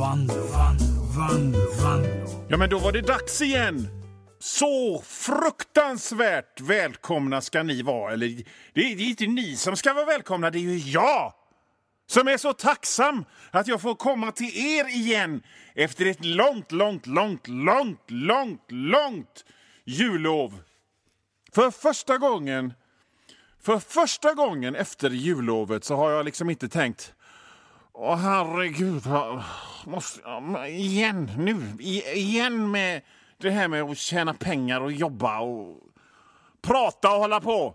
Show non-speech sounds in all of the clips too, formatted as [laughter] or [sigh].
Vanlo, Vanlo, Vanlo, Vanlo. Ja, men då var det dags igen. Så fruktansvärt välkomna ska ni vara. Eller, det är det är inte ni som ska vara välkomna, det är ju jag som är så tacksam att jag får komma till er igen efter ett långt, långt, långt, långt, långt, långt jullov. För första gången för första gången efter jullovet så har jag liksom inte tänkt Åh herregud, måste, igen nu, i- igen med det här med att tjäna pengar och jobba och prata och hålla på.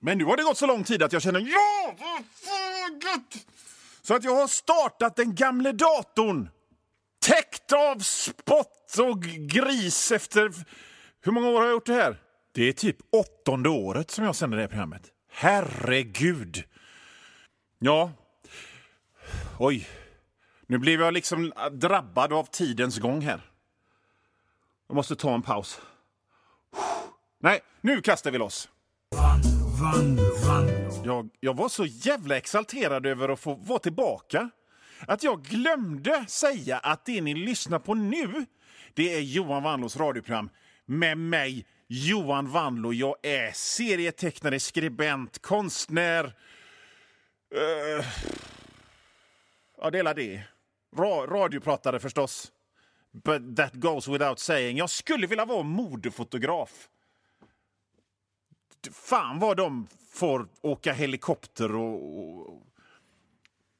Men nu har det gått så lång tid att jag känner ja, vad fan vad gött! Så att jag har startat den gamle datorn. Täckt av spott och gris efter... Hur många år har jag gjort det här? Det är typ åttonde året som jag sänder det här programmet. Herregud! Ja. Oj. Nu blev jag liksom drabbad av tidens gång här. Jag måste ta en paus. Nej, nu kastar vi loss. Jag, jag var så jävla exalterad över att få vara tillbaka att jag glömde säga att det ni lyssnar på nu det är Johan Wanlås radioprogram med mig, Johan Wanlå. Jag är serietecknare, skribent, konstnär. Uh, ja, dela det. Ra, radiopratare förstås. But that goes without saying. Jag skulle vilja vara modefotograf. Fan vad de får åka helikopter och, och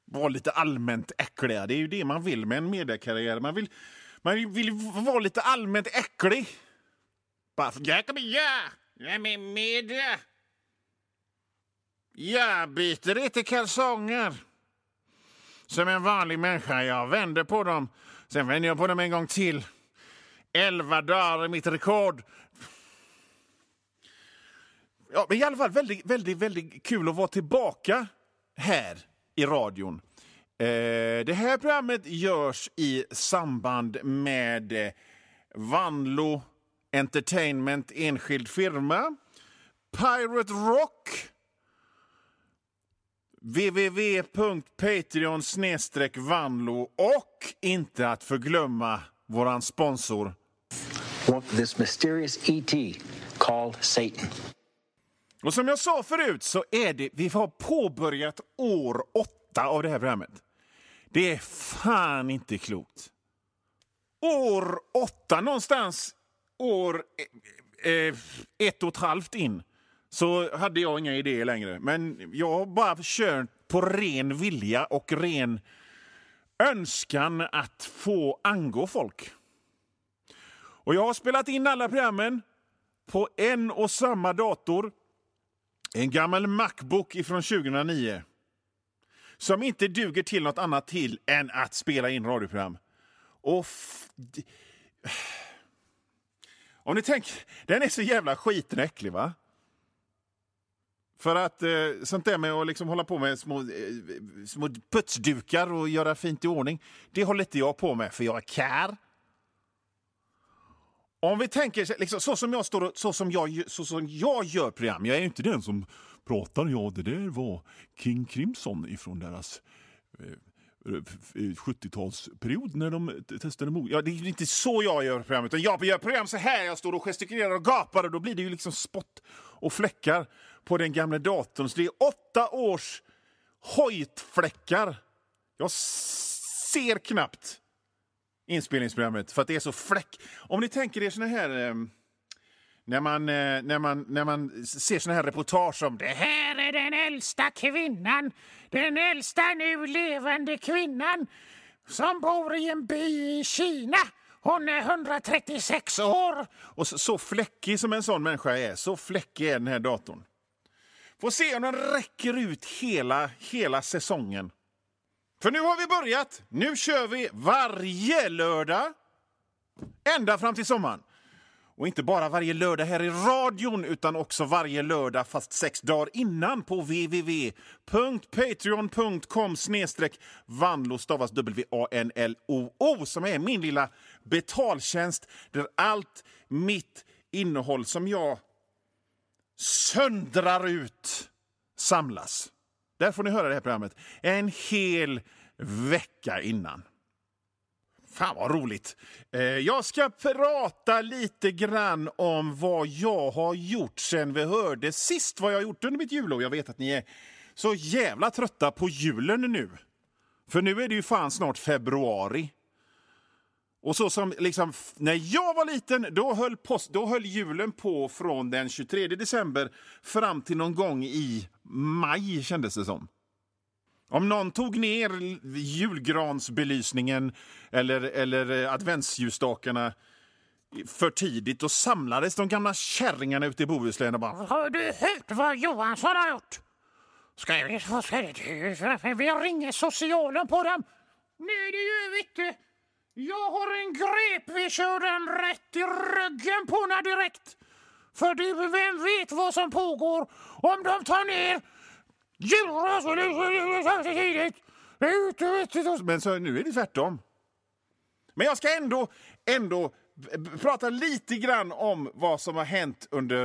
vara lite allmänt äckliga. Det är ju det man vill med en mediekarriär. Man vill, man vill vara lite allmänt äcklig. Bara för jag kommer ja, jag är med media. Jag byter inte kalsonger. Som en vanlig människa. Jag vänder på dem. Sen vänder jag på dem en gång till. Elva dagar är mitt rekord. Ja, men i alla fall väldigt, väldigt, väldigt kul att vara tillbaka här i radion. Eh, det här programmet görs i samband med eh, Vanlo Entertainment enskild firma, Pirate Rock, www.patreon vanlo och inte att förglömma våran sponsor What this mysterious ET called Satan. Och som jag sa förut så är det, vi har påbörjat år åtta av det här programmet. Det är fan inte klokt. År åtta, någonstans år eh, eh, ett och ett halvt in så hade jag inga idéer längre. Men jag har bara kört på ren vilja och ren önskan att få angå folk. Och jag har spelat in alla programmen på en och samma dator en gammal Macbook från 2009 som inte duger till något annat till än att spela in radioprogram. Och f- [sighs] Om ni tänker, den är så jävla skiten äcklig va? För att eh, sånt där med att liksom hålla på med små, eh, små putsdukar och göra fint i ordning, det håller inte jag på med för jag är kär. Om vi tänker så- liksom, så som jag står och, så som jag, så som jag gör program. Jag är ju inte den som pratar. Ja, det där var King Crimson ifrån deras eh, eh 70-talsperiod när de testade mod. Ja, det är inte så jag gör program. Utan jag gör program så här. Jag står och gestikulerar och gapar och då blir det ju liksom spott och fläckar på den gamla datorn. Så det är åtta års hojtfläckar. Jag ser knappt inspelningsprogrammet för att det är så fläck. Om ni tänker er såna här... Eh, när man, eh, när, man, när man ser såna här reportage om det här är den äldsta kvinnan, den äldsta nu levande kvinnan som bor i en by i Kina. Hon är 136 år. Och så, så fläckig som en sån människa är, så fläckig är den här datorn. Får se om den räcker ut hela, hela säsongen. För nu har vi börjat. Nu kör vi varje lördag ända fram till sommaren. Och inte bara varje lördag här i radion utan också varje lördag fast sex dagar innan på www.patreon.com snedstreck vanlo stavas W-A-N-L-O-O som är min lilla betaltjänst där allt mitt innehåll som jag söndrar ut samlas. Där får ni höra det här programmet en hel vecka innan. Fan vad roligt. Eh, jag ska prata lite grann om vad jag har gjort sen vi hörde sist vad jag har gjort under mitt jullov. Jag vet att ni är så jävla trötta på julen nu. För nu är det ju fan snart februari. Och så som liksom, när jag var liten, då höll, post, då höll julen på från den 23 december fram till någon gång i maj, kändes det som. Om någon tog ner julgransbelysningen eller, eller eh, adventsljusstakarna för tidigt, då samlades de gamla kärringarna ute i Bohuslän och bara Har du hört vad Johansson har gjort? Ska vi, vad ska det, vi ringer socialen på dem. Nej, det gör vi inte. Jag har en grep, vi kör den rätt i ryggen på henne direkt. För det, vem vet vad som pågår om de tar ner julgran tidigt. Men så, nu är det tvärtom. Men jag ska ändå, ändå prata lite grann om vad som har hänt under,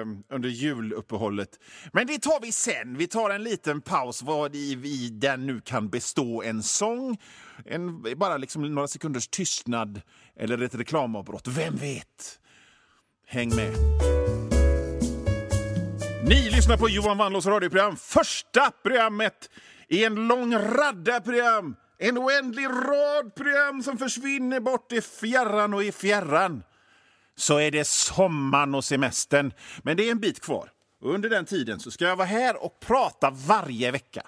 eh, under juluppehållet. Men det tar vi sen. Vi tar en liten paus vad i, i den nu kan bestå en sång, en, bara liksom några sekunders tystnad eller ett reklamavbrott. Vem vet? Häng med. Ni lyssnar på Johan Wannlås radioprogram. Första programmet i en lång radda program. En oändlig rad program som försvinner bort i fjärran och i fjärran. Så är det sommaren och semestern. Men det är en bit kvar. Under den tiden så ska jag vara här och prata varje vecka.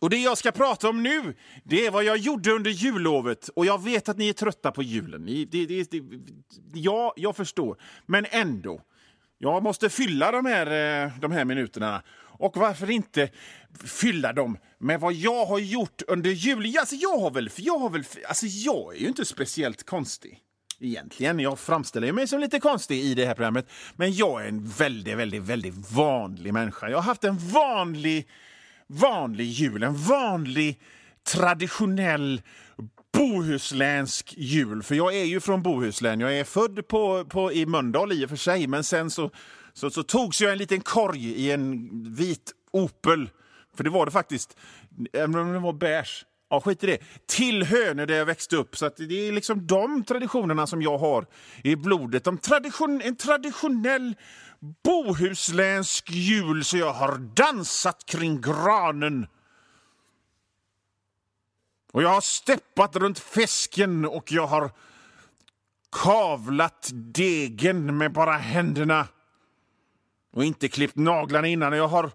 Och det jag ska prata om nu, det är vad jag gjorde under jullovet. Och jag vet att ni är trötta på julen. Ni, det, det, det, ja, jag förstår. Men ändå. Jag måste fylla de här, eh, de här minuterna. Och varför inte fylla dem med vad jag har gjort under juli? Alltså jag har väl, jag har väl, alltså jag är ju inte speciellt konstig. Egentligen. Jag framställer mig som lite konstig i det här programmet. Men jag är en väldigt, väldigt, väldigt vanlig människa. Jag har haft en vanlig, vanlig jul. En vanlig, traditionell bohuslänsk jul. För jag är ju från Bohuslän. Jag är född på, på, i Mölndal i och för sig, men sen så, så, så togs jag en liten korg i en vit Opel. För det var det faktiskt. Även om den var beige. Ja, skit i det. Till Hönö där jag växte upp. Så det är liksom de traditionerna som jag har i blodet. De tradition, en traditionell bohuslänsk jul så jag har dansat kring granen och jag har steppat runt fisken och jag har kavlat degen med bara händerna och inte klippt naglarna innan. Jag har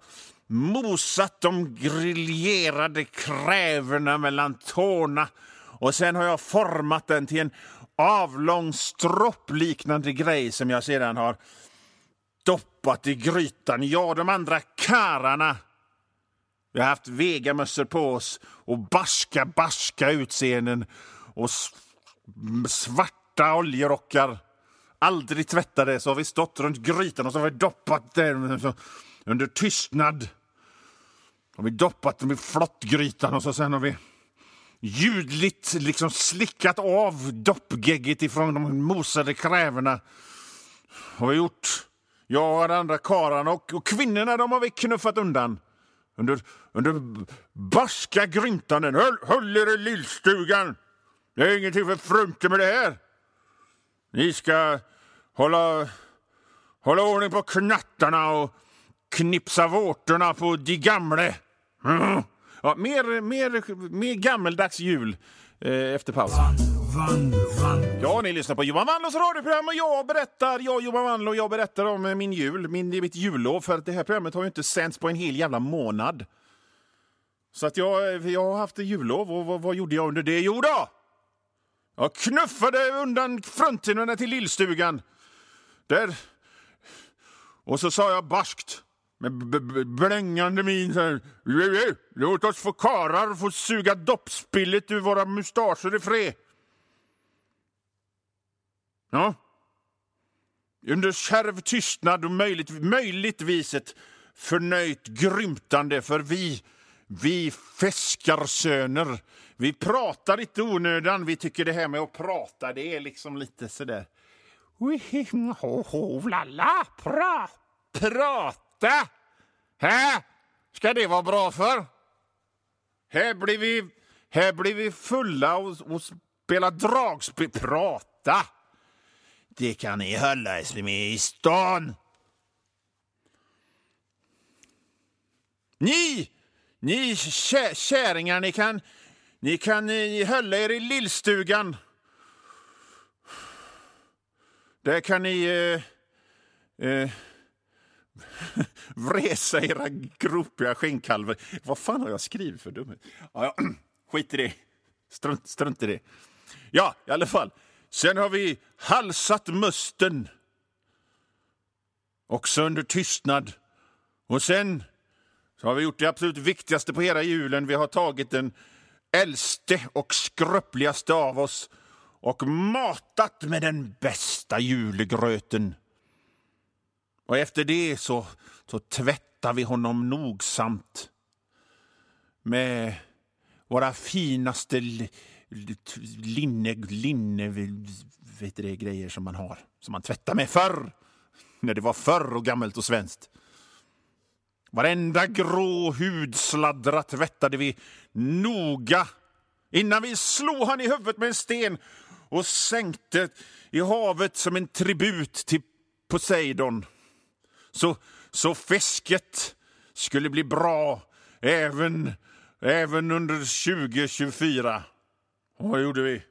mosat de griljerade kräverna mellan tårna och sen har jag format den till en avlång stroppliknande grej som jag sedan har doppat i grytan. Jag och de andra kararna vi har haft vegamössor på oss och barska, barska utseenden och svarta oljerockar. Aldrig tvättade, så har vi stått runt grytan och så har vi doppat den under tystnad. Har vi doppat dem i flottgrytan och så sen har vi ljudligt liksom slickat av doppgegget ifrån de mosade kräverna. Har vi gjort. Jag och de andra karlarna och, och kvinnorna de har vi knuffat undan under, under barska grymtanden. Höll, höll er i lillstugan! Det är ingenting för frumte med det här. Ni ska hålla, hålla ordning på knattarna och knipsa vårtorna på de gamle. Mm. Ja, mer, mer, mer gammeldags jul eh, efter pausen. Vanlo. Ja, ni lyssnar på Johan Wandlos radioprogram och jag berättar, jag Johan Wandlo, jag berättar om eh, min jul, min, mitt jullov, för att det här programmet har ju inte sänts på en hel jävla månad. Så att jag, eh, jag har haft jullov och vad, vad gjorde jag under det? Jo då! Jag knuffade undan fruntimren till lillstugan. Där. Och så sa jag barskt med blängande min så här, Låt oss få karar få suga doppspillet ur våra mustascher i fred. Ja. Under kärv tystnad och möjligt, möjligtvis ett förnöjt grymtande för vi, vi fiskarsöner, vi pratar inte onödan. Vi tycker det här med att prata, det är liksom lite sådär... där... pra. Prata! Hä? Ska det vara bra för? Här blir vi, här blir vi fulla och, och spela dragspel. Prata! Det kan ni hålla er med i stan. Ni, ni kä käringar, ni kan, ni kan eh, ni hålla er i lillstugan. Där kan ni eh, eh, [laughs] vresa era gropiga skinnkalvar. Vad fan har jag skrivit för dumhet? Ja, ja. [clears throat] Skit i det. Strunt, strunt i det. Ja, i alla fall. Sen har vi halsat musten. Också under tystnad. Och sen så har vi gjort det absolut viktigaste på hela julen. Vi har tagit den äldste och skröpligaste av oss och matat med den bästa julegröten. Och efter det så, så tvättar vi honom nogsamt med våra finaste linne, linne vet det, grejer som man har, som man tvättar med förr, när det var förr och gammalt och svenskt. Varenda grå hudsladdra tvättade vi noga innan vi slog han i huvudet med en sten och sänkte i havet som en tribut till Poseidon. Så, så fisket skulle bli bra även, även under 2024. Och vad gjorde vi?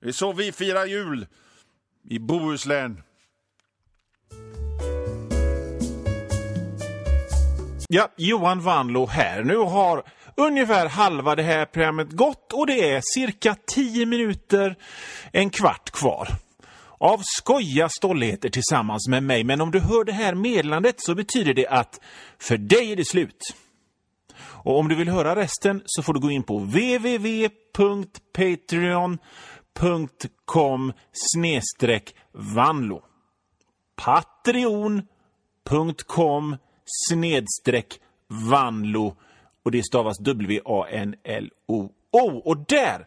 Det är så vi firar jul i Bohuslän. Ja, Johan Vanlo här. Nu har ungefär halva det här programmet gått och det är cirka 10 minuter, en kvart kvar. Av skoja stolligheter tillsammans med mig, men om du hör det här meddelandet så betyder det att för dig är det slut. Och om du vill höra resten så får du gå in på www.patreon.com snedstreck vanlo. Patreon.com snedstreck vanlo och det stavas W-A-N-L-O-O. Och där,